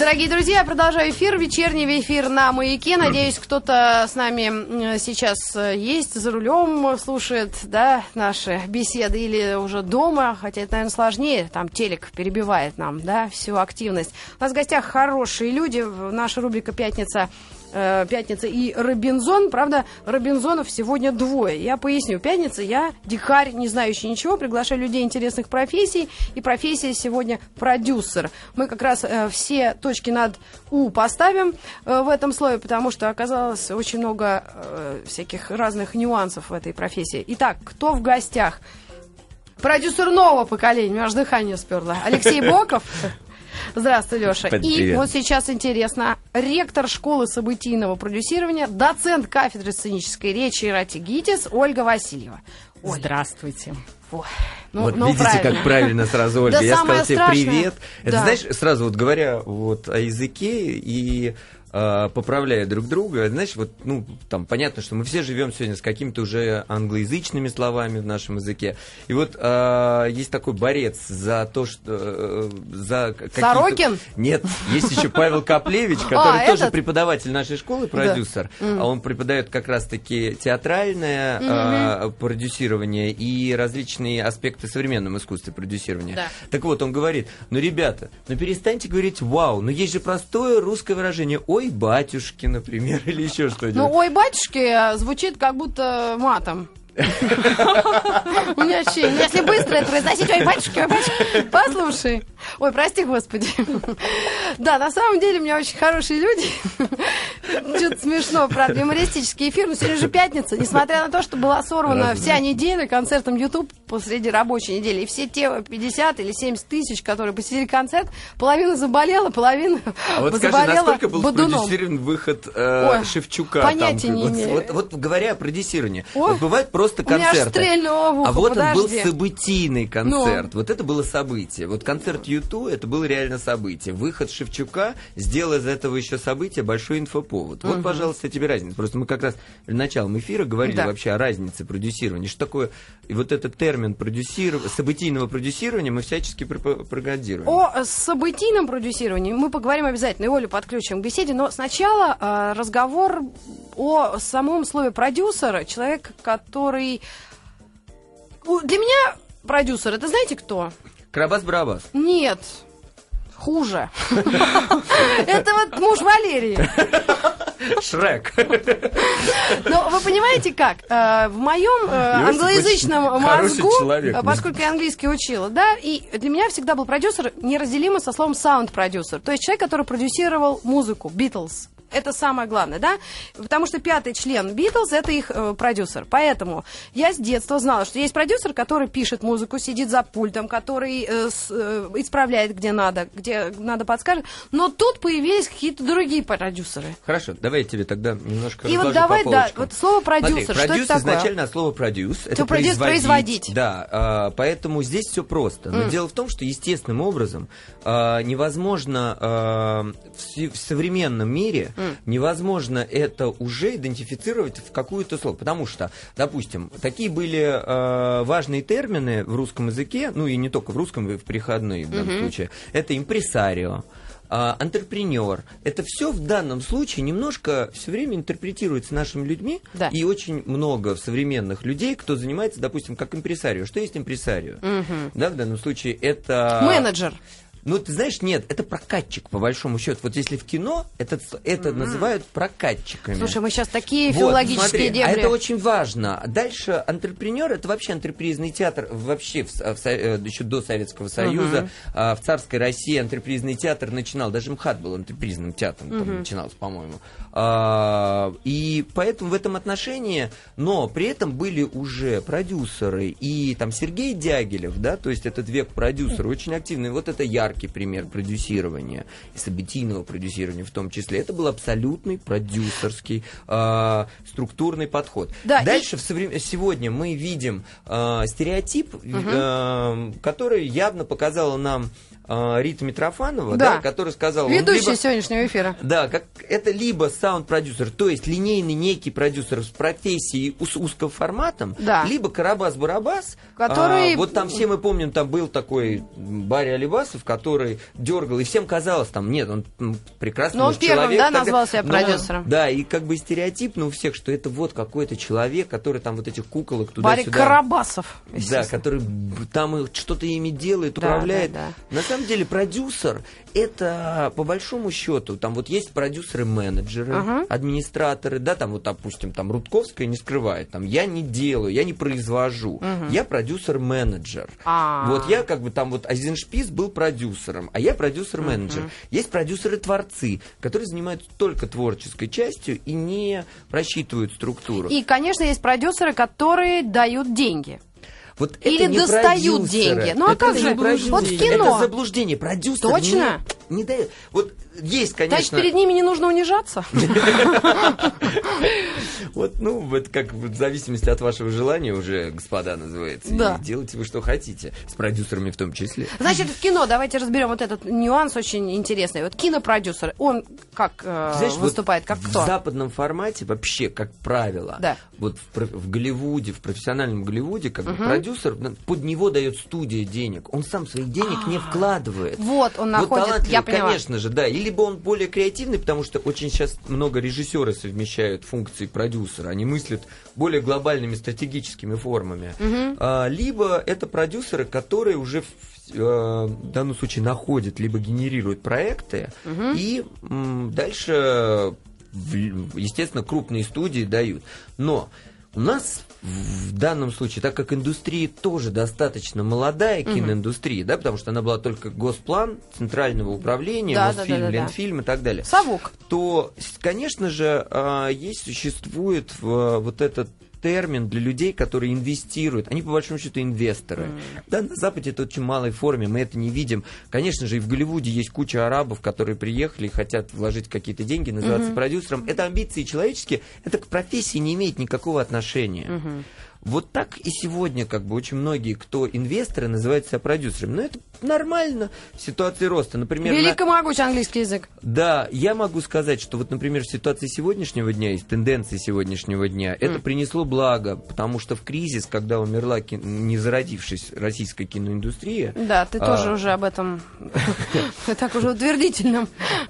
Дорогие друзья, продолжаю эфир, вечерний эфир на «Маяке». Надеюсь, кто-то с нами сейчас э, есть, за рулем слушает, да, наши беседы или уже дома, хотя это, наверное, сложнее, там телек перебивает нам, да, всю активность. У нас в гостях хорошие люди, наша рубрика «Пятница» э, Пятница и Робинзон. Правда, Робинзонов сегодня двое. Я поясню. Пятница, я дикарь, не знающий ничего, приглашаю людей интересных профессий. И профессия сегодня продюсер. Мы как раз э, все точки над «у» поставим э, в этом слове, потому что оказалось очень много э, всяких разных нюансов в этой профессии. Итак, кто в гостях? Продюсер нового поколения, у меня аж дыхание сперло. Алексей Боков. Здравствуй, Леша. И вот сейчас интересно, ректор школы событийного продюсирования, доцент кафедры сценической речи Ирати ГИТИС Ольга Васильева. Ой. Здравствуйте. Ой. Ну, вот ну, видите, правильно. как правильно сразу, Ольга. Да Я сказал тебе привет. Это, да. знаешь, сразу вот говоря вот о языке и э, поправляя друг друга, знаешь, вот, ну, там, понятно, что мы все живем сегодня с какими-то уже англоязычными словами в нашем языке. И вот э, есть такой борец за то, что... Э, за Сорокин? Нет, есть еще Павел который а, тоже этот? преподаватель нашей школы, продюсер. Да. А он преподает как раз-таки театральное э, продюсирование и различные аспекты современного искусства продюсирования. Да. Так вот, он говорит, ну, ребята, ну перестаньте говорить «вау», ну есть же простое русское выражение «ой, батюшки», например, или еще что-нибудь. Ну, «ой, батюшки» звучит как будто матом. У меня ощущение, если быстро это произносить, ой, батюшки, ой, батюшки, послушай. Ой, прости, господи. Да, на самом деле у меня очень хорошие люди. Что-то смешно, правда, юмористический эфир. Но сегодня же пятница. Несмотря на то, что была сорвана вся неделя концертом YouTube посреди рабочей недели. И все те 50 или 70 тысяч, которые посетили концерт, половина заболела, половина а вот заболела скажи, насколько был спродюсирован выход э, Ой, Шевчука? Понятия там, не вот, имею. Вот, вот говоря о продюсировании, вот бывает просто концерты. а вот подожди. он был событийный концерт. Ну. Вот это было событие. Вот концерт Юту это было реально событие. Выход Шевчука сделал из этого еще события большой инфоповод. Вот, угу. пожалуйста, тебе разница. Просто мы как раз началом эфира говорили да. вообще о разнице продюсирования. Что такое и вот этот термин продюсиров... событийного продюсирования мы всячески пропагандируем. О событийном продюсировании мы поговорим обязательно. И Олю подключим к беседе. Но сначала э, разговор о самом слове продюсер. Человек, который... Для меня продюсер, это знаете кто? Крабас-Барабас. Нет, хуже. Это вот муж Валерии. Шрек. Но вы понимаете как? Э, в моем э, англоязычном мозгу, поскольку я английский учила, да, и для меня всегда был продюсер неразделимо со словом саунд-продюсер. То есть человек, который продюсировал музыку, Битлз, это самое главное, да? Потому что пятый член Битлз это их э, продюсер. Поэтому я с детства знала, что есть продюсер, который пишет музыку, сидит за пультом, который э, с, э, исправляет где надо, где надо подскажет. Но тут появились какие-то другие продюсеры. Хорошо, давай я тебе тогда немножко И вот давай, да, вот слово продюсер, Смотри, что продюс это такое? изначально слово продюс, это продюс, производить. производить. Да, э, поэтому здесь все просто. Но mm. дело в том, что естественным образом э, невозможно э, в, в современном мире mm. невозможно можно это уже идентифицировать в какую-то слово. Потому что, допустим, такие были э, важные термины в русском языке, ну и не только в русском, и в переходной в данном случае. Это импресарио, антрепренер. Это все в данном случае немножко все время интерпретируется нашими людьми. Да. И очень много современных людей, кто занимается, допустим, как импресарио. Что есть импресарио? Угу. Да, в данном случае это... Менеджер. Ну, ты знаешь, нет, это прокатчик, по большому счету. Вот если в кино, это, это mm-hmm. называют прокатчиками. Слушай, мы сейчас такие вот, филологические смотри, дебри. А это очень важно. Дальше антрепренер, это вообще антрепризный театр, вообще в, в, э, еще до Советского Союза, mm-hmm. в царской России антрепризный театр начинал, даже МХАТ был антрепризным театром, mm-hmm. там начинался, по-моему. А, и поэтому в этом отношении, но при этом были уже продюсеры, и там Сергей Дягилев, да, то есть этот век продюсера, очень активный, вот это яркий пример продюсирования, и событийного продюсирования в том числе, это был абсолютный продюсерский э, структурный подход. Да, Дальше и... в соврем... сегодня мы видим э, стереотип, угу. э, который явно показал нам Рита Митрофанова, да. Да. которая сказала... он Ведущий либо- сегодняшнего эфира. Да, как это либо саунд-продюсер, то есть линейный некий продюсер с профессией ус- узким форматом, Да. либо Карабас-Барабас. Который- а, вот там все мы помним, там был такой Барри Алибасов, который дергал, и всем казалось, там, нет, он м, прекрасный Но он может, первым, человек. да, так- назвал себя но- продюсером. Да, и как бы стереотипно у всех, что это вот какой-то человек, который там вот этих куколок Барри туда-сюда... Карабасов. Да, который там что-то ими делает, Да, управляет. да, На самом деле продюсер это по большому счету, там вот есть продюсеры-менеджеры, Ага. администраторы, да, там вот, допустим, там Рудковская не скрывает, там я не делаю, я не произвожу, я продюсер-менеджер. А. Вот я как бы там вот Айзеншпис был продюсером, а я продюсер-менеджер. Есть продюсеры-творцы, которые занимаются только творческой частью и не просчитывают структуру. И, конечно, есть продюсеры, которые дают деньги. Вот Или это не достают продюсеры. деньги. Ну, а Это как же? Вот в кино. Это заблуждение. Продюсер Точно? не, не дает. Вот есть, Значит, конечно... перед ними не нужно унижаться? Вот, ну, вот как в зависимости от вашего желания уже, господа, называется. Да. И делайте вы что хотите. С продюсерами в том числе. Значит, в кино, давайте разберем вот этот нюанс очень интересный. Вот кинопродюсер, он как э, Знаешь, вот выступает, как В кто? западном формате вообще, как правило, Да. вот в, в Голливуде, в профессиональном Голливуде, как бы продюсер, на- под него дает студия денег. Он сам своих денег не вкладывает. А. Вот он находит, талантливый, я поняла. конечно же, да. И либо он более креативный, потому что очень сейчас много режиссеры совмещают функции продюсера. Они мыслят более глобальными стратегическими формами. А, либо это продюсеры, которые уже в, э, в данном случае находят, либо генерируют проекты, и м, дальше, в- естественно, крупные студии дают. Но у нас в данном случае, так как индустрия тоже достаточно молодая, киноиндустрия, да, потому что она была только госплан Центрального управления, Да, да, Мосфильм, да, да, да. Ленфильм и так далее Совок. то, конечно же, а, есть, существует вот этот термин для людей, которые инвестируют. Они, по большому счету, инвесторы. Да, на Западе это очень малой форме, мы это не видим. Конечно же, и в Голливуде есть куча арабов, которые приехали и хотят вложить какие-то деньги, называться продюсером. Это амбиции человеческие, это к профессии не имеет никакого отношения. Вот так и сегодня, как бы, очень многие, кто инвесторы, называют себя продюсерами. Но это нормально в ситуации роста. Например, на- Великий могучий английский язык. да, я могу сказать, что вот, например, в ситуации сегодняшнего дня, из тенденции сегодняшнего дня, это принесло благо, потому что в кризис, когда умерла ки- не зародившись российская киноиндустрия, Да, ты А. тоже уже об этом так уже утвердительном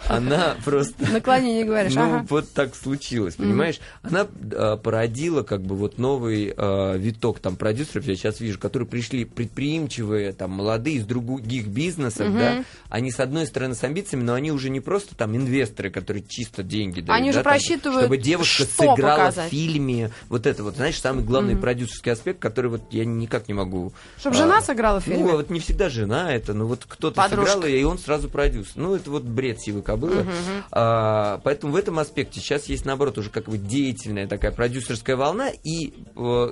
она просто... наклонении говоришь. Ну, вот так случилось, понимаешь? Она а, породила как бы вот новый а, виток там продюсеров, я сейчас вижу, которые пришли предприимчивые, там, молодые из других бизнесов, да, они с одной стороны с амбициями, но они уже не просто там инвесторы, которые чисто деньги дают, Они да, же там, просчитывают, чтобы девушка что сыграла показать. в фильме, вот это вот, знаешь, самый главный продюсерский аспект, который вот я никак не могу... Чтоб а, жена сыграла в фильме? Ну, вот не всегда жена это, но вот кто-то сыграл, и он сразу продюсер. Ну, это вот бред сивы кобылы. А, поэтому в этом аспекте сейчас есть, наоборот, уже как бы деятельная такая продюсерская волна и э,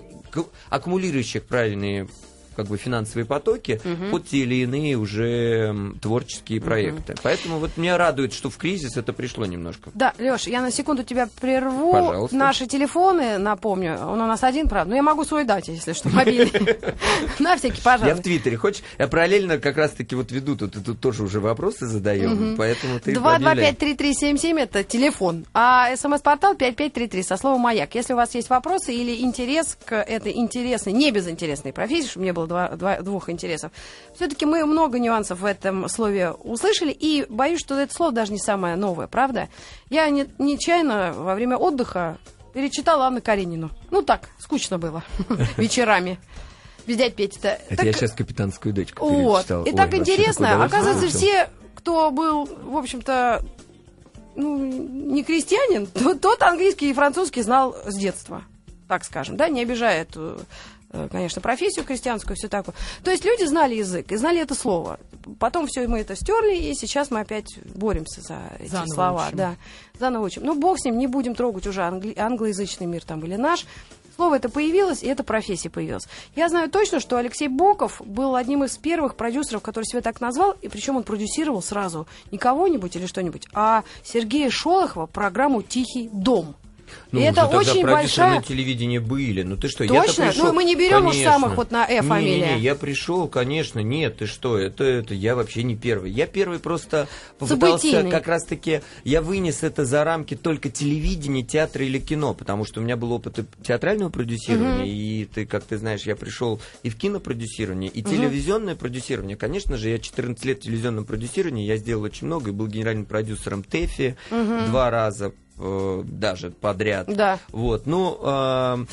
аккумулирующих правильные как бы финансовые потоки под те или иные уже творческие проекты. Поэтому вот меня радует, что в кризис это пришло немножко. Да, Леш, я на секунду тебя прерву. Пожалуйста. Наши телефоны, напомню, он у нас один, правда, но я могу свой дать, если что, мобильный. На всякий, Я в пожалуйста. Твиттере, хочешь? Я параллельно как раз-таки вот веду, тут, и тут тоже уже вопросы задаем, поэтому ты объявляй. 225-3377 это телефон, а смс-портал 5533 со словом «Маяк». Если у вас есть вопросы или интерес к этой интересной, не безинтересной профессии, чтобы не было два- два- двух интересов, все-таки мы много нюансов в этом слове услышали, и боюсь, что это слово даже не самое новое, правда? Я не- нечаянно во время отдыха перечитала Анну Каренину. Ну так, скучно было вечерами. Без дядь Пети-то. Это Так- я сейчас капитанскую дочку вот. перечитал. И Ой, так интересно, оказывается, все, кто был, в общем-то, ну, не крестьянин, то- тот английский и французский знал с детства, так скажем, да, не обижая эту, конечно, профессию крестьянскую, все такое. То есть люди знали язык и знали это слово. Потом все мы это стерли, и сейчас мы опять боремся за эти Заново слова. учим. Да, заново учим. Ну, бог с ним, не будем трогать уже англи- англоязычный мир там или наш. Слово это появилось, и эта профессия появилась. Я знаю точно, что Алексей Боков был одним из первых продюсеров, который себя так назвал, и причем он продюсировал сразу не кого-нибудь или что-нибудь, а Сергея Шолохова программу «Тихий дом». Ну, и это уже тогда очень продюсеры большая... на телевидении были. Ну ты что, Точно? я-то пришел... Ну, мы не берем уж Конечно. самых вот на «э» Не, фамилия. Не, не, я пришел, конечно, нет, ты что, это, это я вообще не первый. Я первый просто попытался Событийный. как раз-таки, я вынес это за рамки только телевидения, театра или кино, потому что у меня был опыт театрального продюсирования, и ты, как ты знаешь, я пришел и в кинопродюсирование, и телевизионное продюсирование. Конечно же, я 14 лет в телевизионном продюсировании, я сделал очень много, и был генеральным продюсером ТЭФИ два раза э, даже подряд. Да. Вот, ну,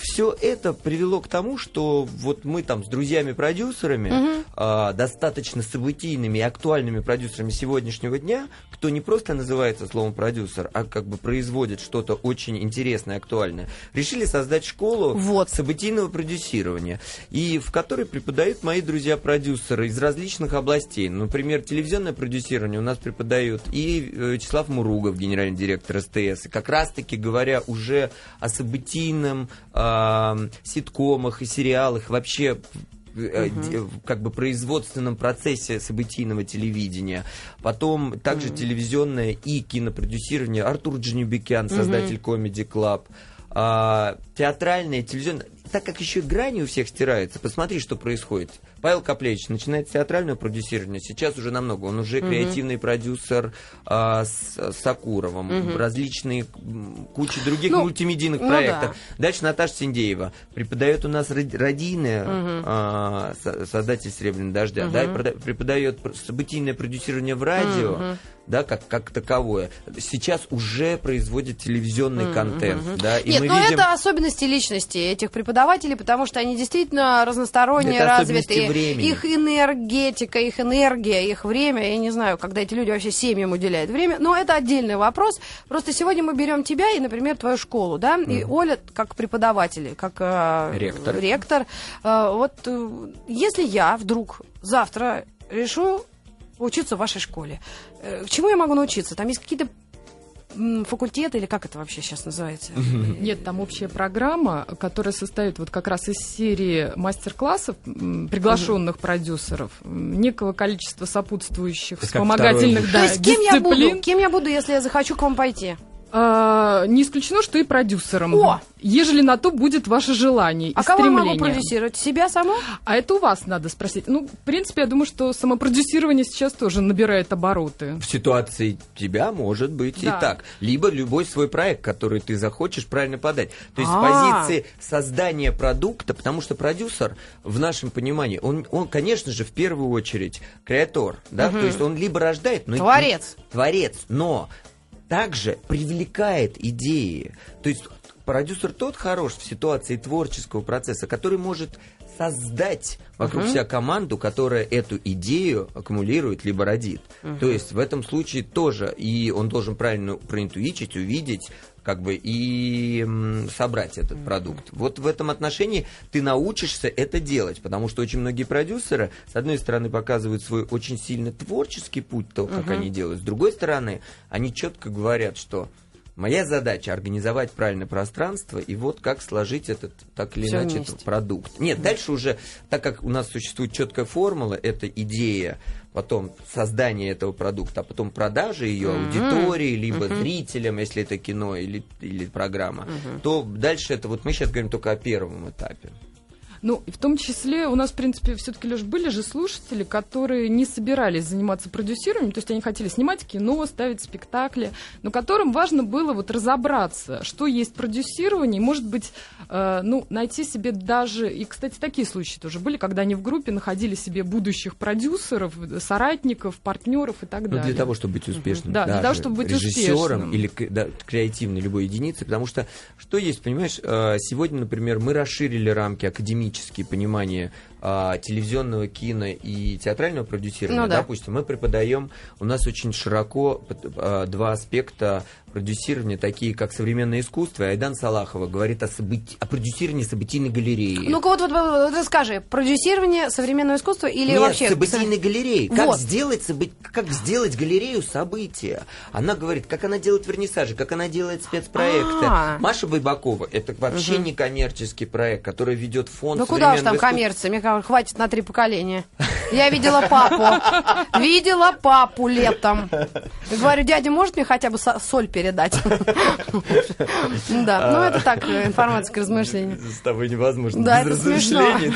все это привело к тому, что вот мы там с друзьями-продюсерами, а, достаточно событийными и актуальными продюсерами сегодняшнего дня, кто не просто называется словом продюсер, а как бы производит что-то очень интересное, актуальное, решили создать школу Вот. событийного продюсирования, и в которой преподают мои друзья-продюсеры из различных областей. Например, телевизионное продюсирование у нас преподают и э, Вячеслав Муругов, генеральный директор СТС, и как раз-таки говоря уже о событийном а, ситкомах и сериалах, вообще э, в как бы производственном процессе событийного телевидения. Потом также телевизионное и кинопродюсирование. Артур Джанюбекян, создатель Comedy Club. А, театральное, телевизионное. Так как еще грани у всех стираются, посмотри, что происходит. Павел Коплевич начинает с театрального продюсирования, сейчас уже намного. Он уже креативный продюсер а, с, Сакуровым, различные м, куча других Ну, мультимедийных ну проектов. да. Дальше Наташа Синдеева преподает у нас Род- Родийная, а, со- создатель Серебряного дождя, да, и прода- преподает пр- событийное продюсирование в радио, да, как, как таковое. Сейчас уже производит телевизионный контент, да, и Нет, мы но видим... это особенности личности этих преподавателей, потому что они действительно разносторонне Это развиты. времени. Их энергетика, их энергия, их время, я не знаю, когда эти люди вообще семьям уделяют время, но это отдельный вопрос. Просто сегодня мы берем тебя и, например, твою школу, да, и Оля как преподаватель, как э, Ректор. ректор. Э, вот э, если я вдруг завтра решу учиться в вашей школе, э, чему я могу научиться? Там есть какие-то м, факультеты или как это вообще сейчас называется? Нет, там общая программа, которая состоит вот как раз из серии мастер-классов приглашенных продюсеров, некого количества сопутствующих вспомогательных да, То есть кем я буду? дисциплин. Кем я буду, если я захочу к вам пойти? А, не исключено, что и продюсером. О! Ежели на то будет ваше желание А и кого я могу стремление. продюсировать? Себя саму? А это у вас надо спросить. Ну, в принципе, я думаю, что самопродюсирование сейчас тоже набирает обороты. В ситуации тебя может быть Да. и так. Либо любой свой проект, который ты захочешь правильно подать. То есть А. с позиции создания продукта, потому что продюсер, в нашем понимании, он, он конечно же, в первую очередь креатор. Да? То есть он либо рождает... Но Творец. Творец, но также привлекает идеи. То есть продюсер тот хорош в ситуации творческого процесса, который может создать вокруг себя команду, которая эту идею аккумулирует либо родит. То есть в этом случае тоже и он должен правильно проинтуичить, увидеть, как бы и собрать этот продукт. Вот в этом отношении ты научишься это делать, потому что очень многие продюсеры, с одной стороны, показывают свой очень сильно творческий путь, то, как они делают, с другой стороны, они четко говорят, что моя задача организовать правильное пространство и вот как сложить этот так или Всё иначе вместе. этот продукт. Нет, дальше уже, так как у нас существует четкая формула, это идея, потом создание этого продукта, а потом продажа ее аудитории, либо зрителям, если это кино или, или программа, то дальше это вот мы сейчас говорим только о первом этапе. Ну, и в том числе у нас, в принципе, все-таки, Леш, были же слушатели, которые не собирались заниматься продюсированием, то есть они хотели снимать кино, ставить спектакли, но которым важно было вот разобраться, что есть продюсирование, и, может быть, э, ну, найти себе даже, и, кстати, такие случаи тоже были, когда они в группе находили себе будущих продюсеров, соратников, партнеров и так Ну, далее. для того, чтобы быть успешным. Да, для того, чтобы быть режиссером успешным. или да, креативной любой единицей, потому что что есть, понимаешь, э, сегодня, например, мы расширили рамки академические понимания а, телевизионного кино и театрального продюсирования. Ну да. Допустим, мы преподаем, у нас очень широко а, два аспекта продюсирования, такие как современное искусство, и Айдан Салахова говорит о, событи- о продюсировании событийной галереи. Ну-ка вот, вот, вот, вот расскажи, продюсирование современного искусства или Нет, вообще... событийной галереи. Как, Вот. сделать, собы- как сделать галерею события? Она говорит, как она делает вернисажи, как она делает спецпроекты. А. Маша Байбакова, это вообще не коммерческий проект, который ведет фонд Ну куда уж там коммерция, мне хватит на три поколения. Я видела папу. Видела папу летом. Говорю, дядя, может мне хотя бы соль передать? Да, ну это так, информация к размышлению. С тобой невозможно да, без размышлений.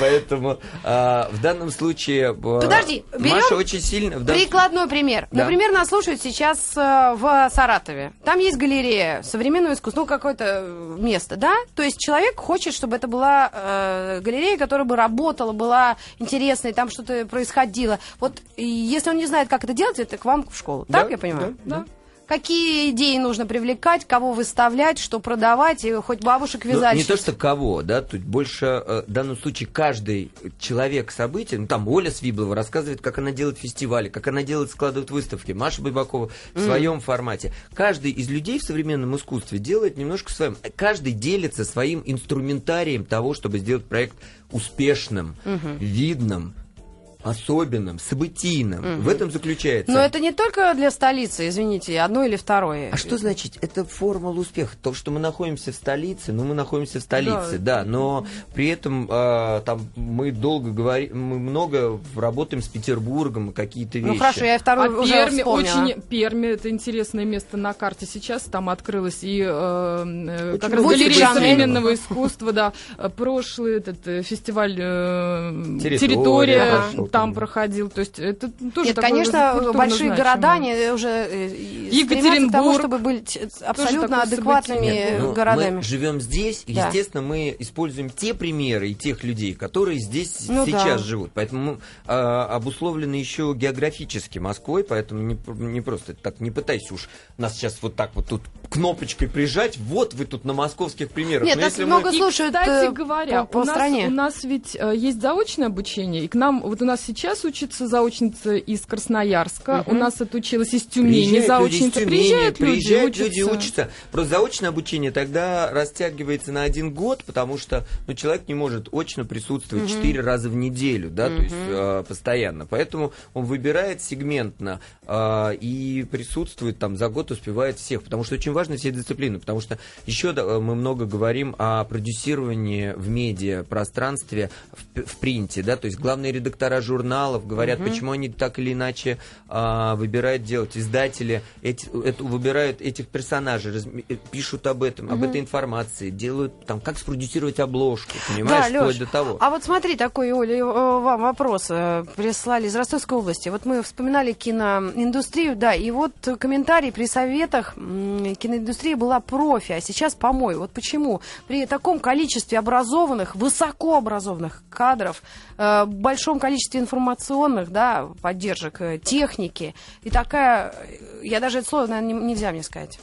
Поэтому а, в данном случае... А, Подожди, берем очень сильно... Прикладной пример. Например, нас слушают сейчас э, в Саратове. Там есть галерея современного искусства, ну какое-то место, да? То есть человек хочет, чтобы это была э, галерея, которая бы работала, была интересной, там что-то происходило. Вот если он не знает, как это делать, это к вам в школу. Да, так я понимаю? Да. да. Какие идеи нужно привлекать, кого выставлять, что продавать, и хоть бабушек вязать? Ну, не то, что кого, да, тут больше, э, в данном случае, каждый человек события, ну, там Оля Свиблова рассказывает, как она делает фестивали, как она делает, складывает выставки, Маша Байбакова в mm. своем формате. Каждый из людей в современном искусстве делает немножко своим. Каждый делится своим инструментарием того, чтобы сделать проект успешным, mm-hmm. видным, особенным, событийным. Угу. В этом заключается. Но это не только для столицы, извините, одно или второе. А что значит? Это формула успеха. То, что мы находимся в столице, ну, мы находимся в столице, да, да но при этом э, там мы долго говорим, мы много работаем с Петербургом, какие-то ну, вещи. Ну, хорошо, я вторую а уже Перми вспомнила. очень, Перми это интересное место на карте сейчас, там открылось и э, э как раз галерея современного искусства, да, прошлый этот э, фестиваль э, территория, территория там проходил. То есть это тоже Нет, конечно, большие значимое. города, они уже э, Екатеринбург, к тому, чтобы быть абсолютно адекватными Нет, ну, городами. Мы живем здесь, да. естественно, мы используем те примеры и тех людей, которые здесь ну, сейчас да. живут. Поэтому мы а, обусловлены еще географически Москвой, поэтому не, не просто так, не пытайся уж нас сейчас вот так вот тут кнопочкой прижать, вот вы тут на московских примерах. Нет, Но нас много мы... слушают, и, кстати э, говоря, по, по у, нас, стране. у нас ведь э, есть заочное обучение, и к нам, вот у нас сейчас учится заочница из Красноярска, угу. у нас отучилась из Тюмени приезжают заочница. Люди из Тюмени, приезжают, приезжают люди, люди учатся. Просто заочное обучение тогда растягивается на один год, потому что ну, человек не может очно присутствовать четыре угу. раза в неделю, да, угу. то есть э, постоянно. Поэтому он выбирает сегментно э, и присутствует там за год, успевает всех, потому что очень важно все дисциплины, потому что еще да, мы много говорим о продюсировании в медиа пространстве, в, в принте, да, то есть главные редактора журналов говорят, угу. почему они так или иначе э, выбирают делать, издатели эти, это, выбирают этих персонажей, раз, э, пишут об этом, угу. об этой информации, делают там, как спродюсировать обложку, понимаешь, да, вплоть Леш, до того. А вот смотри, такой, Оля, э, вам вопрос э, прислали из Ростовской области. Вот мы вспоминали киноиндустрию, да, и вот комментарий при советах киноиндустрия была профи, а сейчас помой. Вот почему при таком количестве образованных, высокообразованных кадров, большом количестве информационных, да, поддержек, техники и такая я даже это слово, наверное, нельзя мне сказать.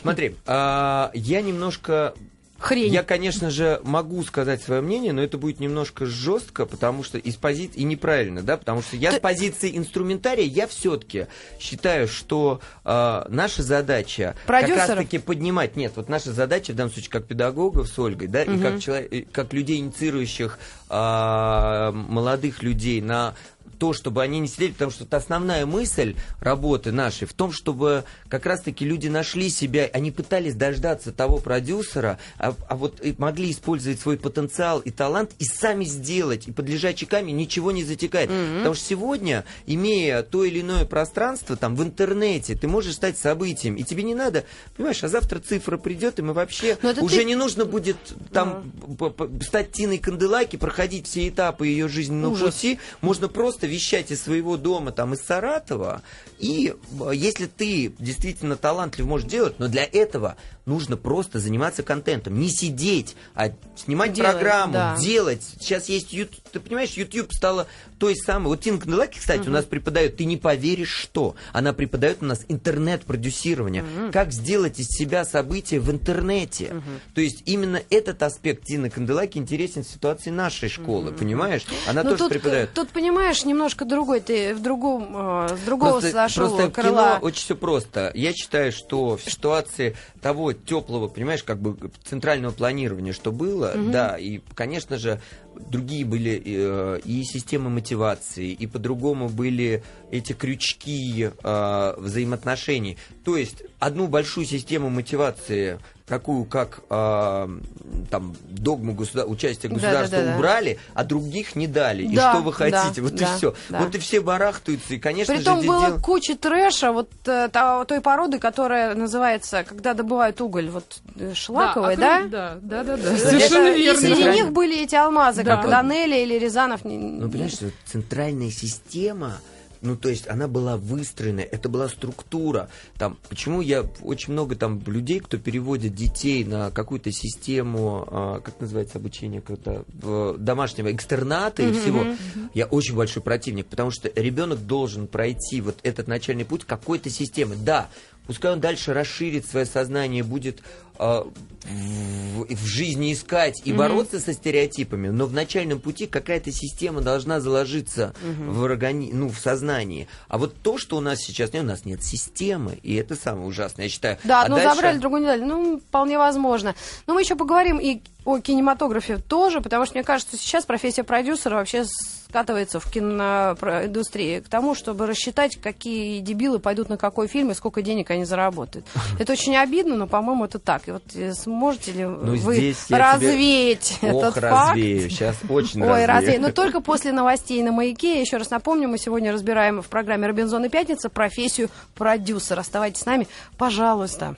Смотри, а, я немножко Хрень. Я, конечно же, могу сказать свое мнение, но это будет немножко жестко, потому что из позиции и неправильно, да, потому что я Ты... с позиции инструментария я все-таки считаю, что э, наша задача Продюсеров? как раз-таки поднимать, нет, вот наша задача в данном случае как педагогов с Ольгой, да, угу. и как человек, как людей инициирующих э, молодых людей на то, чтобы они не сидели, потому что это основная мысль работы нашей в том, чтобы как раз-таки люди нашли себя, они пытались дождаться того продюсера, а, а вот могли использовать свой потенциал и талант и сами сделать, и под лежачий камень ничего не затекает. Mm-hmm. Потому что сегодня, имея то или иное пространство там в интернете, ты можешь стать событием, и тебе не надо, понимаешь, а завтра цифра придет, и мы вообще уже ты... не нужно будет там mm-hmm. стать Тиной Канделаки, проходить все этапы ее жизненного Ужас. пути, можно просто вещать из своего дома, там, из Саратова, и э, если ты действительно талантлив, можешь делать, но для этого нужно просто заниматься контентом, не сидеть, а снимать делать, программу, да. делать. Сейчас есть YouTube, ты понимаешь, YouTube стало той самой. Вот Тинг Канделаки, кстати, угу. у нас преподает, ты не поверишь, что. Она преподает у нас интернет-продюсирование. Угу. Как сделать из себя события в интернете. Угу. То есть именно этот аспект Тины Канделаки интересен в ситуации нашей школы, угу. понимаешь? Она Но ну, тоже тут, преподает. Тут, понимаешь, немножко другой, ты в другом, э, с другого просто, сошел просто крыла. кино очень все просто. Я считаю, что в ситуации того теплого, понимаешь, как бы центрального планирования, что было, угу. да, и, конечно же, другие были э, и системы мотивации, и по-другому были эти крючки э, взаимоотношений. То есть одну большую систему мотивации такую, как э, там догму государ... участия государства Да-да-да-да. убрали, а других не дали. И Да, что вы хотите? да, вот да, и все. да. Вот и все барахтаются, и, конечно Притом же, было дело- куча трэша, вот э, той породы, которая называется, когда добывают уголь, вот шлаковый, да? Да, да, да, да. Это- Совершенно И верно. среди Правильно. них были эти алмазы, Да. как Данелли или Рязанов. не- Ну, понимаешь, что центральная система, ну, то есть она была выстроена, это была структура. Там, почему я очень много там людей, кто переводит детей на какую-то систему, а, как называется обучение, когда в домашнего экстерната и всего, я очень большой противник, потому что ребенок должен пройти вот этот начальный путь какой-то системы. Да, пускай он дальше расширит свое сознание, будет а, в, в жизни искать и бороться со стереотипами, но в начальном пути какая-то система должна заложиться в, органи... ну, в сознании. А вот то, что у нас сейчас нет, у нас нет системы, и это самое ужасное, я считаю. Да, А одну дальше- забрали, другую не дали. Ну, вполне возможно. Но мы еще поговорим и о кинематографе тоже, потому что мне кажется, сейчас профессия продюсера вообще скатывается в киноиндустрии к тому, чтобы рассчитать, какие дебилы пойдут на какой фильм и сколько денег они заработают. Это очень обидно, но, по-моему, это так. И вот э, сможете ли Ну, вы развеять тебе... этот Ох, факт? развею, сейчас очень Ой, развею. разве? Но только после новостей на маяке. Еще раз напомню, мы сегодня разбираем в программе Робинзон и Пятница профессию продюсера. Оставайтесь с нами, пожалуйста.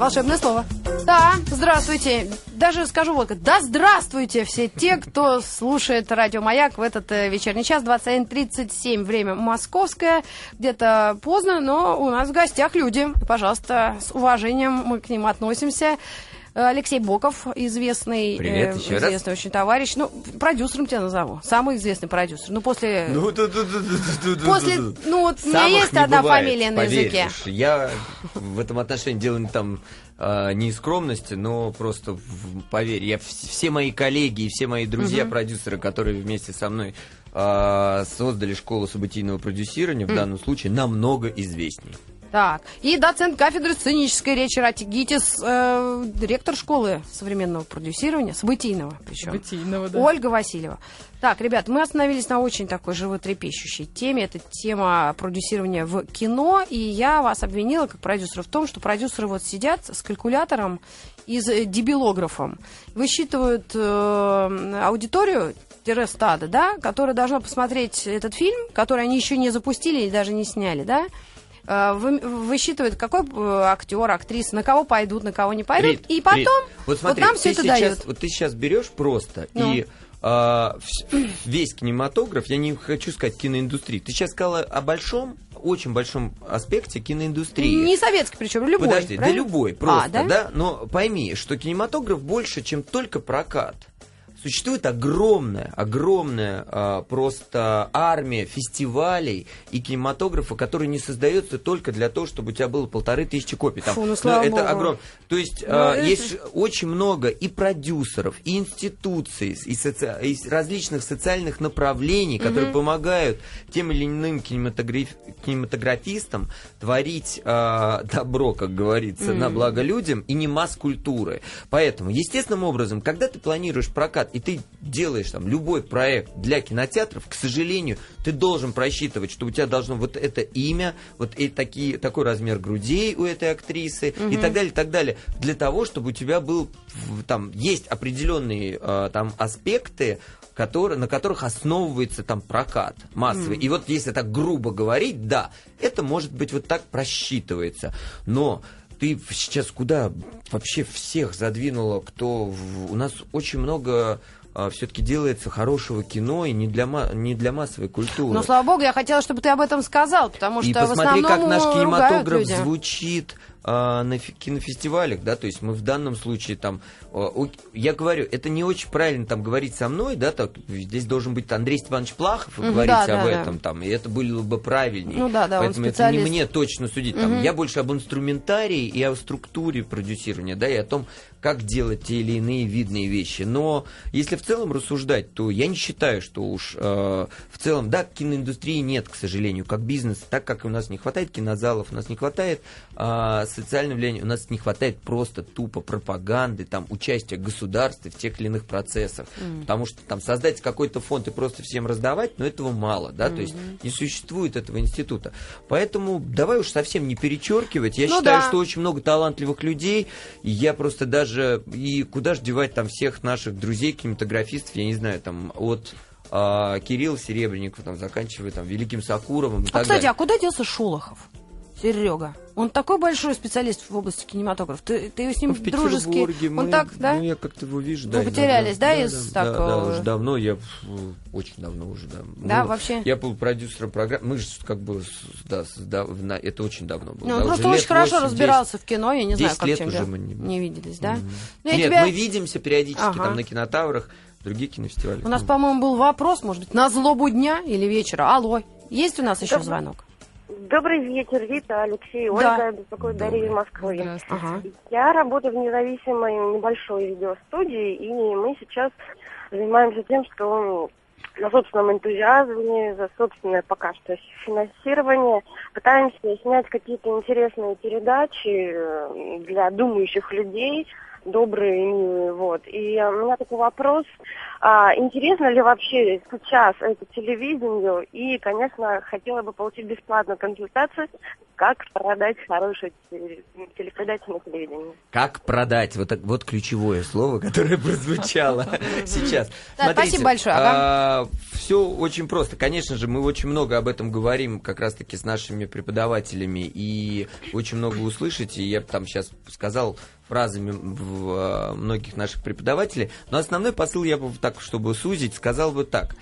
Волшебное слово. Да, здравствуйте. Даже скажу вот. Да, здравствуйте все те, кто слушает радио Маяк в этот э, вечерний час. 21.37. Время московское. Где-то поздно, но у нас в гостях люди. Пожалуйста, с уважением мы к ним относимся. Э, Алексей Боков, известный, Привет, э, еще раз. известный очень товарищ. Ну, продюсером тебя назову. Самый известный продюсер. Ну, после... Ну, ду- ду- ду- после... Ну, вот у меня есть одна бывает, фамилия на языке. Я в этом отношении делаю там а, не из скромности, но просто поверь, я вс- все мои коллеги и все мои друзья-продюсеры, которые вместе со мной а, создали школу событийного продюсирования, в данном случае намного известнее. Так, и доцент кафедры сценической речи Рати Гитис, э, директор школы современного продюсирования, событийного причем. Событийного, да. Ольга Васильева. Так, ребят, мы остановились на очень такой животрепещущей теме. Это тема продюсирования в кино. И я вас обвинила как продюсера в том, что продюсеры вот сидят с калькулятором и с э, дебилографом. Высчитывают э, аудиторию тире стада, да, которая должна посмотреть этот фильм, который они еще не запустили или даже не сняли, да, высчитывают, какой э, актер, актриса, на кого пойдут, на кого не пойдут, Рит, и потом Рит, вот, смотри, нам все это сейчас, дают. Вот ты сейчас берешь просто Ну. и а, весь кинематограф, я не хочу сказать киноиндустрии, ты сейчас сказала о большом, очень большом аспекте киноиндустрии. Не советский, причем любой. Подожди, да правильно? любой, просто, А, да? да? Но пойми, что кинематограф больше, чем только прокат. Существует огромная, огромная а, просто армия фестивалей и кинематографа, который не создается только для того, чтобы у тебя было полторы тысячи копий. Там, Фу, ну, слава это богу. огромно. То есть Ну, а, это- есть очень много и продюсеров, и институций, и, соци- и различных социальных направлений, которые помогают тем или иным кинематограф- кинематографистам творить а, добро, как говорится, на благо людям и не масс-культуры. Поэтому, естественным образом, когда ты планируешь прокат и ты делаешь там любой проект для кинотеатров, к сожалению, ты должен просчитывать, что у тебя должно вот это имя, вот и такие, такой размер грудей у этой актрисы и так далее, и так далее, для того, чтобы у тебя был там есть определенные а, там аспекты, которые, на которых основывается там прокат массовый. И вот если так грубо говорить, да, это может быть вот так просчитывается. Но ты сейчас куда вообще всех задвинула, кто... в- У нас очень много все-таки делается хорошего кино и не для, не для массовой культуры. Но, слава богу, я хотела, чтобы ты об этом сказал, потому И что в посмотри, основном как наш кинематограф звучит а, на кинофестивалях, да, то есть мы в данном случае там, а, я говорю, это не очень правильно там говорить со мной, да, так, здесь должен быть Андрей Степанович Плахов и говорить да, об да, да. этом там, и это было бы правильнее. Ну да, да, Поэтому это не мне точно судить, там, я больше об инструментарии и о структуре продюсирования, да, и о том, как делать те или иные видные вещи. Но если в целом рассуждать, то я не считаю, что уж э, в целом, да, киноиндустрии нет, к сожалению, как бизнес, так как у нас не хватает кинозалов, у нас не хватает э, социальное влияние, у нас не хватает просто тупо пропаганды, там, участия государства в тех или иных процессах. Mm. Потому что там создать какой-то фонд и просто всем раздавать, но этого мало, да, mm-hmm. то есть не существует этого института. Поэтому давай уж совсем не перечеркивать. Я ну, считаю, да. что очень много талантливых людей, и я просто даже, и куда же девать там всех наших друзей, кинематографистов, я не знаю, там, от а, Кирилл Серебренников, там, заканчивая там, Великим Сакуровым. а, кстати, далее. а куда делся Шолохов? Серега. Он такой большой специалист в области кинематографа. Ты, ты с ним в дружески. Мы, он так, да? Ну, я как-то его вижу, да. Вы потерялись, да, да, из да, такого? Да, да, уже давно, я очень давно уже, да. Да, ну, вообще? Я был продюсером программы. Мы же как бы, да, да это очень давно было. Ну, да, просто очень хорошо 8, разбирался 10, в кино, я не знаю, как лет чем уже мы не, не виделись, да? Mm-hmm. Ну, Нет, тебя... мы видимся периодически ага. там на кинотаврах, другие кинофестивали. У нас, по-моему, был вопрос, может быть, на злобу дня или вечера. Алло, есть у нас еще звонок? Добрый вечер, Рита, Алексей, Ольга, да. беспокоит Дарья из Москвы. Ага. Я работаю в независимой небольшой видеостудии, и мы сейчас занимаемся тем, что на собственном энтузиазме, за собственное пока что финансирование пытаемся снять какие-то интересные передачи э, для думающих людей, добрые, милые, вот. И у меня такой вопрос, а, интересно ли вообще сейчас это телевидение? И, конечно, хотела бы получить бесплатную консультацию, как продать хорошую телепередачу на телевидении. Как продать? Вот, вот ключевое слово, которое прозвучало сейчас. Спасибо большое. А, Все очень просто. Конечно же, мы очень много об этом говорим как раз-таки с нашими преподавателями, и очень много услышите. Я там сейчас сказал фразами в, э, многих наших преподавателей. Но основной посыл я бы так, чтобы сузить, сказал бы так.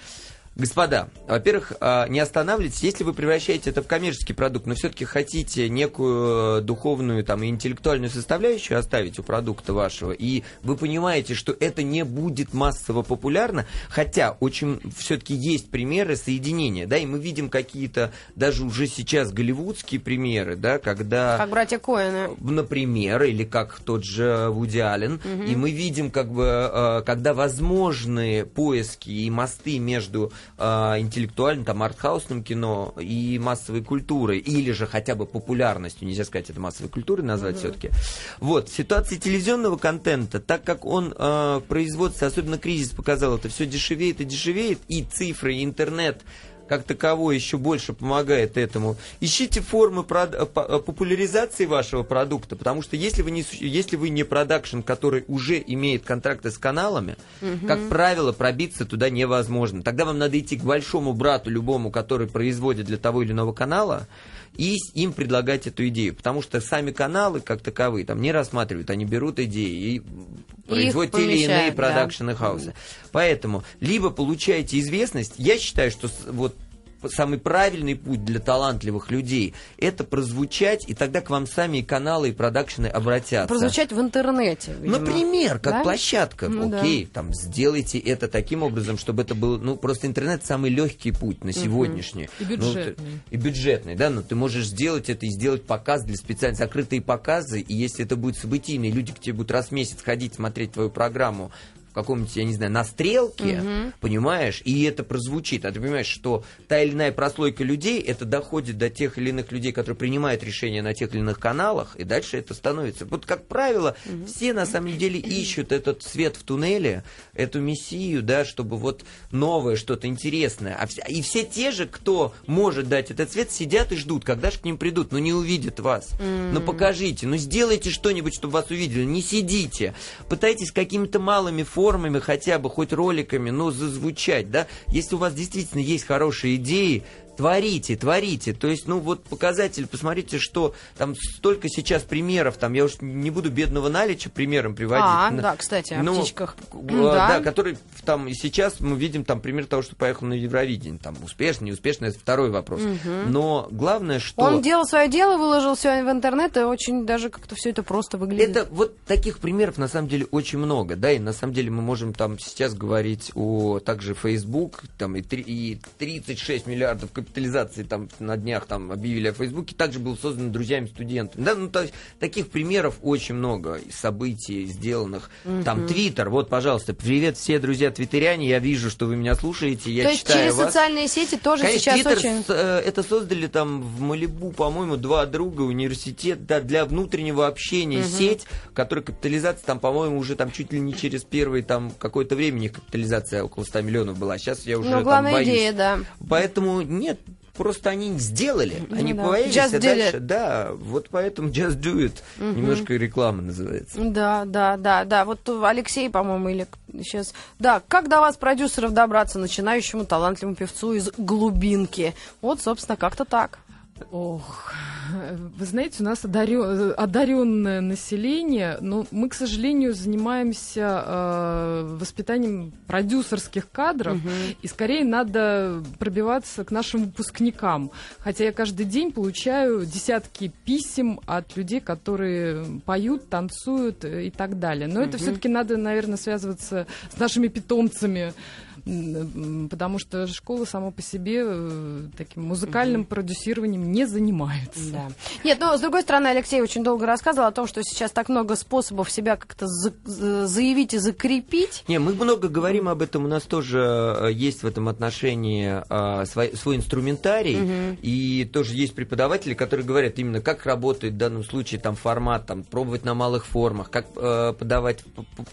Господа, во-первых, а, не останавливайтесь, если вы превращаете это в коммерческий продукт, но все-таки хотите некую духовную там, и интеллектуальную составляющую оставить у продукта вашего, и вы понимаете, что это не будет массово популярно, хотя очень все-таки есть примеры соединения, да, и мы видим какие-то даже уже сейчас голливудские примеры, да, когда... Как братья Коэны. Например, или как тот же Вуди Аллен, угу. и мы видим, как бы, а, когда возможны поиски и мосты между э, интеллектуальным, там, артхаусным кино и массовой культурой, или же хотя бы популярностью, нельзя сказать это массовой культурой назвать mm-hmm. все-таки. Вот, ситуация телевизионного контента, так как он э, производится, особенно кризис показал, это все дешевеет и дешевеет, и цифры, и интернет как таковой еще больше помогает этому. Ищите формы. Э, э, популяризации вашего продукта, потому что если вы не, если вы не продакшн, который уже имеет контракты с каналами, угу. как правило, пробиться туда невозможно. Тогда вам надо идти к большому брату любому, который производит для того или иного канала, и им предлагать эту идею. Потому что сами каналы, как таковые, там не рассматривают, они берут идеи и производят те или иные продакшены да. хауса. Поэтому либо получаете известность, я считаю, что вот самый правильный путь для талантливых людей это прозвучать, и тогда к вам сами и каналы, и продакшены обратятся. Прозвучать в интернете. Видимо. Например, как да? площадка. Ну, Окей, да. там сделайте это таким образом, чтобы это был, ну, просто интернет самый легкий путь на сегодняшний. И бюджетный. Ну, и бюджетный, да, но ты можешь сделать это и сделать показ для специально закрытые показы, и если это будет событийный, люди к тебе будут раз в месяц ходить, смотреть твою программу, каком-нибудь, я не знаю, на стрелке, угу. понимаешь, и это прозвучит. А ты понимаешь, что та или иная прослойка людей, это доходит до тех или иных людей, которые принимают решения на тех или иных каналах, и дальше это становится. Вот, как правило, угу. все на самом деле ищут этот свет в туннеле, эту мессию, да, чтобы вот новое, что-то интересное. А все, и все те же, кто может дать этот свет, сидят и ждут, когда же к ним придут, но не увидят вас. Mm. Ну покажите, ну сделайте что-нибудь, чтобы вас увидели, не сидите. Пытайтесь какими-то малыми формами формами хотя бы, хоть роликами, но зазвучать, да. Если у вас действительно есть хорошие идеи, творите, творите. То есть, ну вот показатель, посмотрите, что там столько сейчас примеров, там я уж не буду бедного наличия примером приводить. А, да, кстати, о ну, птичках. Да. да, который там сейчас мы видим там пример того, что поехал на Евровидение. Там успешно, неуспешно, это второй вопрос. Угу. Но главное, что... Он делал свое дело, выложил все в интернет, и очень даже как-то все это просто выглядит. Это вот таких примеров на самом деле очень много, да, и на самом деле мы можем там сейчас говорить о также Facebook, там и, 3, и 36 миллиардов капиталов капитализации там на днях там объявили о Фейсбуке, также был создан друзьями студентов. Да, ну, то есть, таких примеров очень много, событий сделанных. Mm-hmm. Там Твиттер, вот, пожалуйста, привет все друзья твиттеряне, я вижу, что вы меня слушаете, я то читаю через вас. социальные сети тоже Конечно, сейчас Twitter очень... Э, это создали там в Малибу, по-моему, два друга, университет, да, для внутреннего общения, угу. сеть, которая капитализация там, по-моему, уже там чуть ли не через первый там какое-то время капитализация около 100 миллионов была. Сейчас я уже ну, там главная боюсь. идея, да. Поэтому нет, просто они сделали, Ну они да. повалились, Just а дальше, да, вот поэтому just do it, немножко реклама называется. Да, да, да, да. Вот Алексей, по-моему, или сейчас. Да, как до вас, продюсеров, добраться начинающему талантливому певцу из глубинки? Вот, собственно, как-то так. Ох, вы знаете, у нас одарен, одаренное население, но мы, к сожалению, занимаемся э, воспитанием продюсерских кадров, и скорее надо пробиваться к нашим выпускникам. Хотя я каждый день получаю десятки писем от людей, которые поют, танцуют и так далее. Но это все-таки надо, наверное, связываться с нашими питомцами. Потому что школа сама по себе э, таким музыкальным продюсированием не занимается. Да. Нет, но с другой стороны, Алексей очень долго рассказывал о том, что сейчас так много способов себя как-то за- за- заявить и закрепить. Не, мы много говорим об этом, у нас тоже э, есть в этом отношении э, свой, свой инструментарий, и тоже есть преподаватели, которые говорят именно, как работает в данном случае там формат, там, пробовать на малых формах, как э, подавать.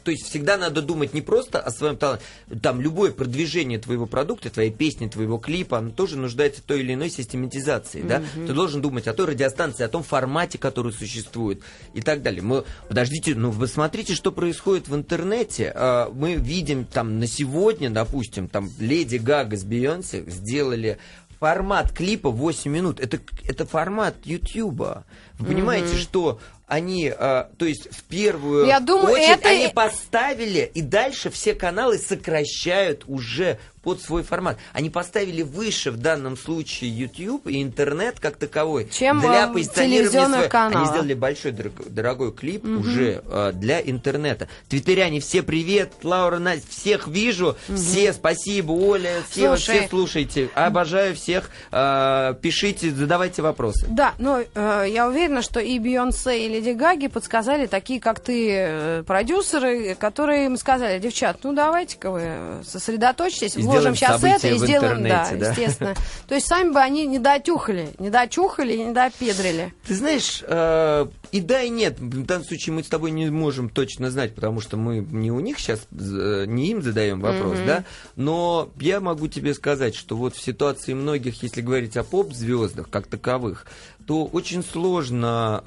То есть всегда надо думать не просто о своем таланте, там любое продвижение твоего продукта, твоей песни, твоего клипа, оно тоже нуждается в той или иной систематизации, да? Ты должен думать о той радиостанции, о том формате, который существует и так далее. Мы, подождите, ну вы смотрите, что происходит в интернете. А, Мы видим там на сегодня, допустим, там Леди Гага с Бейонсе сделали формат клипа 8 минут. Это, это формат Ютьюба. Вы понимаете, что они, а, то есть в первую Я думаю, очередь это- они поставили, и дальше все каналы сокращают уже под свой формат. Они поставили выше в данном случае YouTube и интернет как таковой Чем, для э, позиционирования своего. канала. Они сделали большой дорог- дорогой клип уже э, для интернета. Твиттеряне, все привет, Лаура, Настя, всех вижу, все спасибо, Оля, все, Слушай. все слушайте, обожаю всех, э, пишите, задавайте вопросы. Да, но э, я уверена, что и Бейонсе, и Леди Гаги подсказали такие, как ты, э, продюсеры, которые им сказали, девчат, ну давайте-ка вы сосредоточьтесь, И сделаем сейчас это и сделаем, да, да. естественно. То есть сами бы они не дотюхали, не дочухали, не допедрили. Ты знаешь, э, и да, и нет. В данном случае мы с тобой не можем точно знать, потому что мы не у них сейчас, э, не им задаем вопрос, да. Но я могу тебе сказать, что вот в ситуации многих, если говорить о поп-звездах как таковых, то очень сложно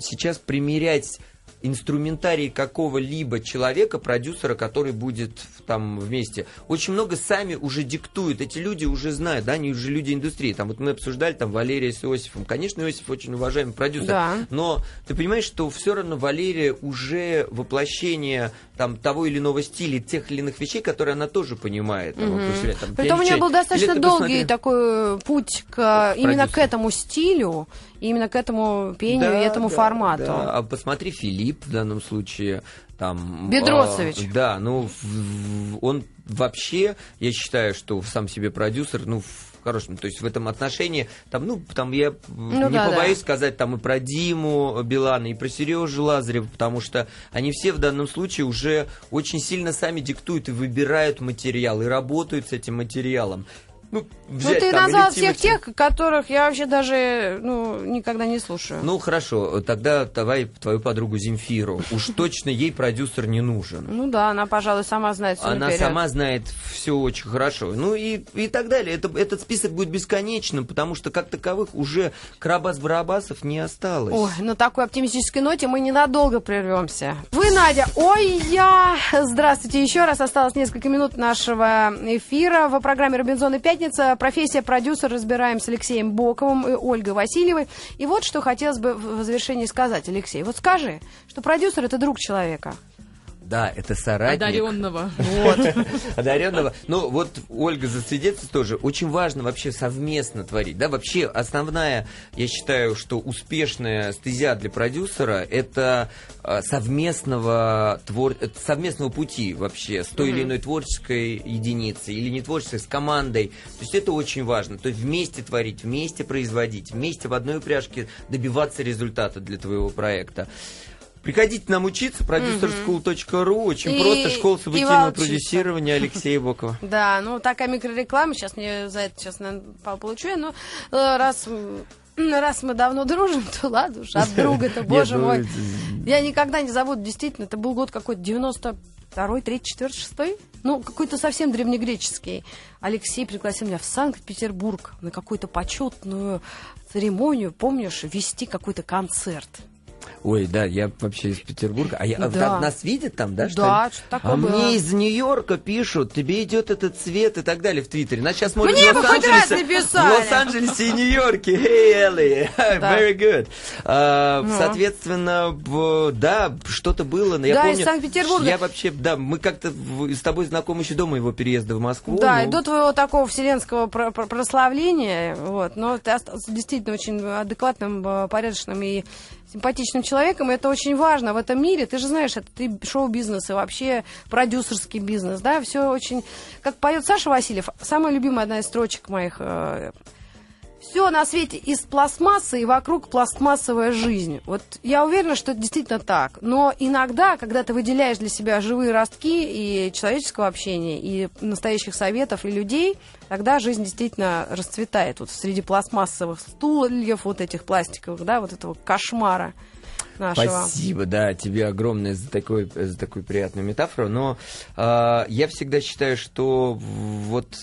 сейчас примерять инструментарий какого-либо человека, продюсера, который будет там вместе. Очень много сами уже диктуют. Эти люди уже знают, да, они уже люди индустрии. Там вот мы обсуждали там Валерия с Иосифом. Конечно, Иосиф очень уважаемый продюсер. Да. Но ты понимаешь, что все равно Валерия уже воплощение там того или иного стиля, тех или иных вещей, которые она тоже понимает. Там, там, Притом у «Я нее был достаточно долгий посмотри». такой путь к, именно к этому стилю, именно к этому пению Да, и этому да, формату. да. А посмотри, Филипп в данном случае там. Бедросович. а, да, ну в- в- он вообще, я считаю, что сам себе продюсер, ну в хорошем, то есть в этом отношении, там, ну, там я Ну не да, побоюсь да. сказать там и про Диму Билана, и про Сережу Лазарева, потому что они все в данном случае уже очень сильно сами диктуют и выбирают материал, и работают с этим материалом. Ну, Ну, взять ты там назвал всех тех, которых я вообще даже ну, никогда не слушаю. ну хорошо, тогда давай твою подругу Земфиру. Уж точно ей продюсер не нужен. Ну да, она, пожалуй, сама знает все Она наперед. сама знает все очень хорошо. Ну и, и так далее. Это, этот список будет бесконечным, потому что как таковых уже Карабас-Барабасов не осталось. Ой, на такой оптимистической ноте мы ненадолго прервемся. Вы, Надя, ой, я. Здравствуйте еще раз. Осталось несколько минут нашего эфира в программе «Робинзон и пятница». Профессия продюсер разбираем с Алексеем Боковым и Ольгой Васильевой. И вот что хотелось бы в завершении сказать, Алексей. Вот скажи, что продюсер – это друг человека. Да, это соратник. Одаренного. Вот. Одаренного. Ну, вот Ольга засвидетельствует тоже. Очень важно вообще совместно творить. Да, вообще основная, я считаю, что успешная стезя для продюсера это а, совместного, твор... совместного пути вообще с той или иной творческой единицей или не творческой, с командой. То есть это очень важно. То есть вместе творить, вместе производить, вместе в одной упряжке добиваться результата для твоего проекта. Приходите нам учиться, продюсерскул.ру, очень и, просто, школа событийного продюсирования Алексея Бокова. Да, ну такая микрореклама, сейчас мне за это сейчас, наверное, получу, но э, раз раз мы давно дружим, то ладно уж, от друга-то, боже ну, мой. Я никогда не забуду, действительно, это был год какой-то 92-й, 3 4 6 ну, какой-то совсем древнегреческий. Алексей пригласил меня в Санкт-Петербург на какую-то почетную церемонию, помнишь, вести какой-то концерт. Ой, да, я вообще из Петербурга. А, я, да. а нас видят там, да? Что да, что такое А было. мне из Нью-Йорка пишут, тебе идет этот цвет и так далее в Твиттере. Нас сейчас смотрят мне в Лос-Анджелесе. В Лос-Анджелесе и Нью-Йорке. Hey, Элли, very good. А, ну. Соответственно, да, что-то было. Но я да, помню, из Санкт-Петербурга. Я вообще, да, мы как-то с тобой знакомы еще до моего переезда в Москву. Да, ну... и до твоего такого вселенского прославления, вот, но ты действительно очень адекватным, э, порядочным и симпатичным человеком, и это очень важно в этом мире. Ты же знаешь, это ты шоу-бизнес и вообще продюсерский бизнес, да, все очень... Как поет Саша Васильев, самая любимая одна из строчек моих э, все на свете из пластмассы и вокруг пластмассовая жизнь. Вот я уверена, что это действительно так. Но иногда, когда ты выделяешь для себя живые ростки и человеческого общения, и настоящих советов, и людей, тогда жизнь действительно расцветает. Вот среди пластмассовых стульев, вот этих пластиковых, да, вот этого кошмара. Нашего. Спасибо, да, тебе огромное за, такой, за такую приятную метафору. Но э, я всегда считаю, что вот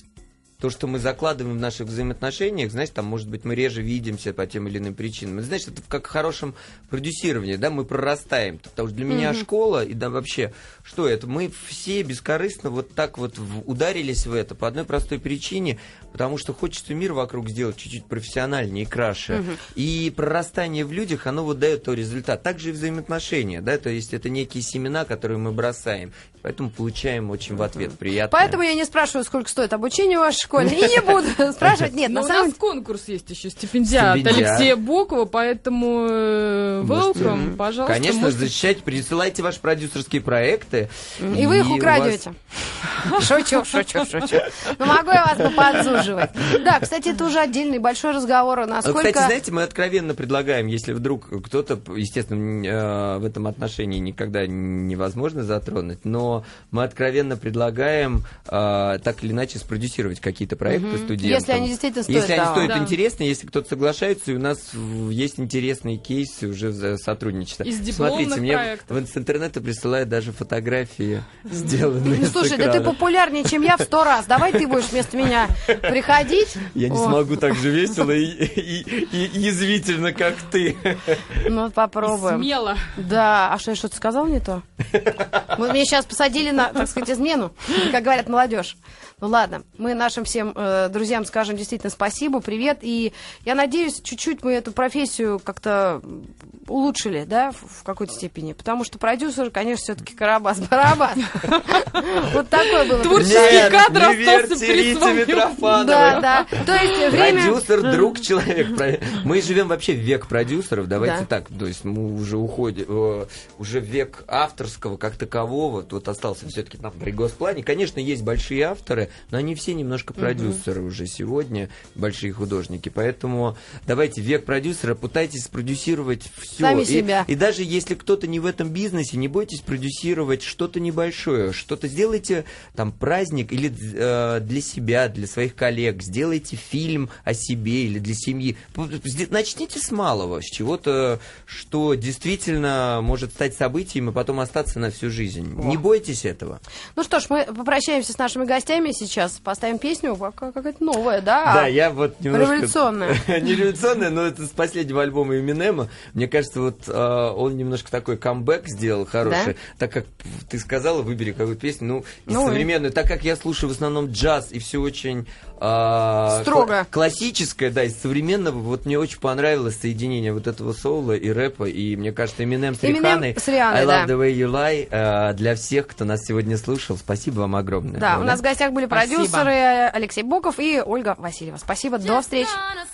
то, что мы закладываем в наших взаимоотношениях, знаете, там, может быть, мы реже видимся по тем или иным причинам. Знаешь, это как в хорошем продюсировании, да, мы прорастаем. Потому что для меня mm-hmm. школа, и да вообще, что это? Мы все бескорыстно вот так вот ударились в это по одной простой причине, потому что хочется мир вокруг сделать чуть-чуть профессиональнее и краше. Mm-hmm. И прорастание в людях, оно вот дает то результат. Также и взаимоотношения, да, то есть это некие семена, которые мы бросаем. Поэтому получаем очень в ответ приятно. Поэтому я не спрашиваю, сколько стоит обучение ваше школе, и не буду спрашивать. Нет, на самом деле... конкурс есть еще, стипендиат Алексея Бокова, поэтому э, welcome, пожалуйста. Конечно, защищайте, присылайте ваши продюсерские проекты. И вы их украдете. Шучу, шучу, шучу. Ну, могу я вас подзуживать. Да, кстати, это уже отдельный большой разговор, насколько... Кстати, знаете, мы откровенно предлагаем, если вдруг кто-то, естественно, э, в этом отношении никогда невозможно затронуть, но мы откровенно предлагаем э, так или иначе спродюсировать какие-то проекты угу. студентам. Если они действительно стоят Если они стоят да. интересно, если кто-то соглашается, и у нас есть интересные кейсы уже за сотрудничество. Из Смотрите, мне в, в интернете присылают даже фотографии, сделанные Ну, слушай, да ты популярнее, чем я в сто раз. Давай ты будешь вместо меня приходить. Я не смогу так же весело и язвительно, как ты. Ну, попробуем. Смело. Да. А что, я что-то сказал не то? Мне сейчас посадили на, так сказать, измену, как говорят молодежь. Ну ладно, мы нашим всем э, друзьям скажем действительно спасибо, привет. И я надеюсь, чуть-чуть мы эту профессию как-то улучшили, да, в, в какой-то степени. Потому что продюсер, конечно, все-таки Карабас-Барабас. Вот такой был. Творческий кадр остался Да, да. То есть время... Продюсер, друг, человек. Мы живем вообще в век продюсеров, давайте так. То есть мы уже уходим, э, уже век авторского как такового. Тут остался все-таки там при госплане. Конечно, есть большие авторы, но они все немножко продюсеры уже сегодня, большие художники. Поэтому давайте век продюсера, пытайтесь спродюсировать все все. Сами и, себя. И даже если кто-то не в этом бизнесе, не бойтесь продюсировать что-то небольшое, что-то сделайте там праздник или э, для себя, для своих коллег, сделайте фильм о себе или для семьи. Начните с малого, с чего-то, что действительно может стать событием и потом остаться на всю жизнь. О. Не бойтесь этого. Ну что ж, мы попрощаемся с нашими гостями сейчас, поставим песню, какая-то новая, да? Да, я вот немножко... Революционная. Не революционная, но это с последнего альбома Эминема. Мне кажется, кажется, вот э, он немножко такой камбэк сделал хороший, да? так как ты сказала, выбери какую-то песню, ну, ну современную, так как я слушаю в основном джаз и все очень э, Строго. Кла- классическое, да, из современного, вот мне очень понравилось соединение вот этого соула и рэпа, и мне кажется, Eminem с Риханой, с Рианой, I Love да. the Way You Lie, э, для всех, кто нас сегодня слушал, спасибо вам огромное. Да, у нас в гостях были продюсеры Алексей Боков и Ольга Васильева. Спасибо, до встречи.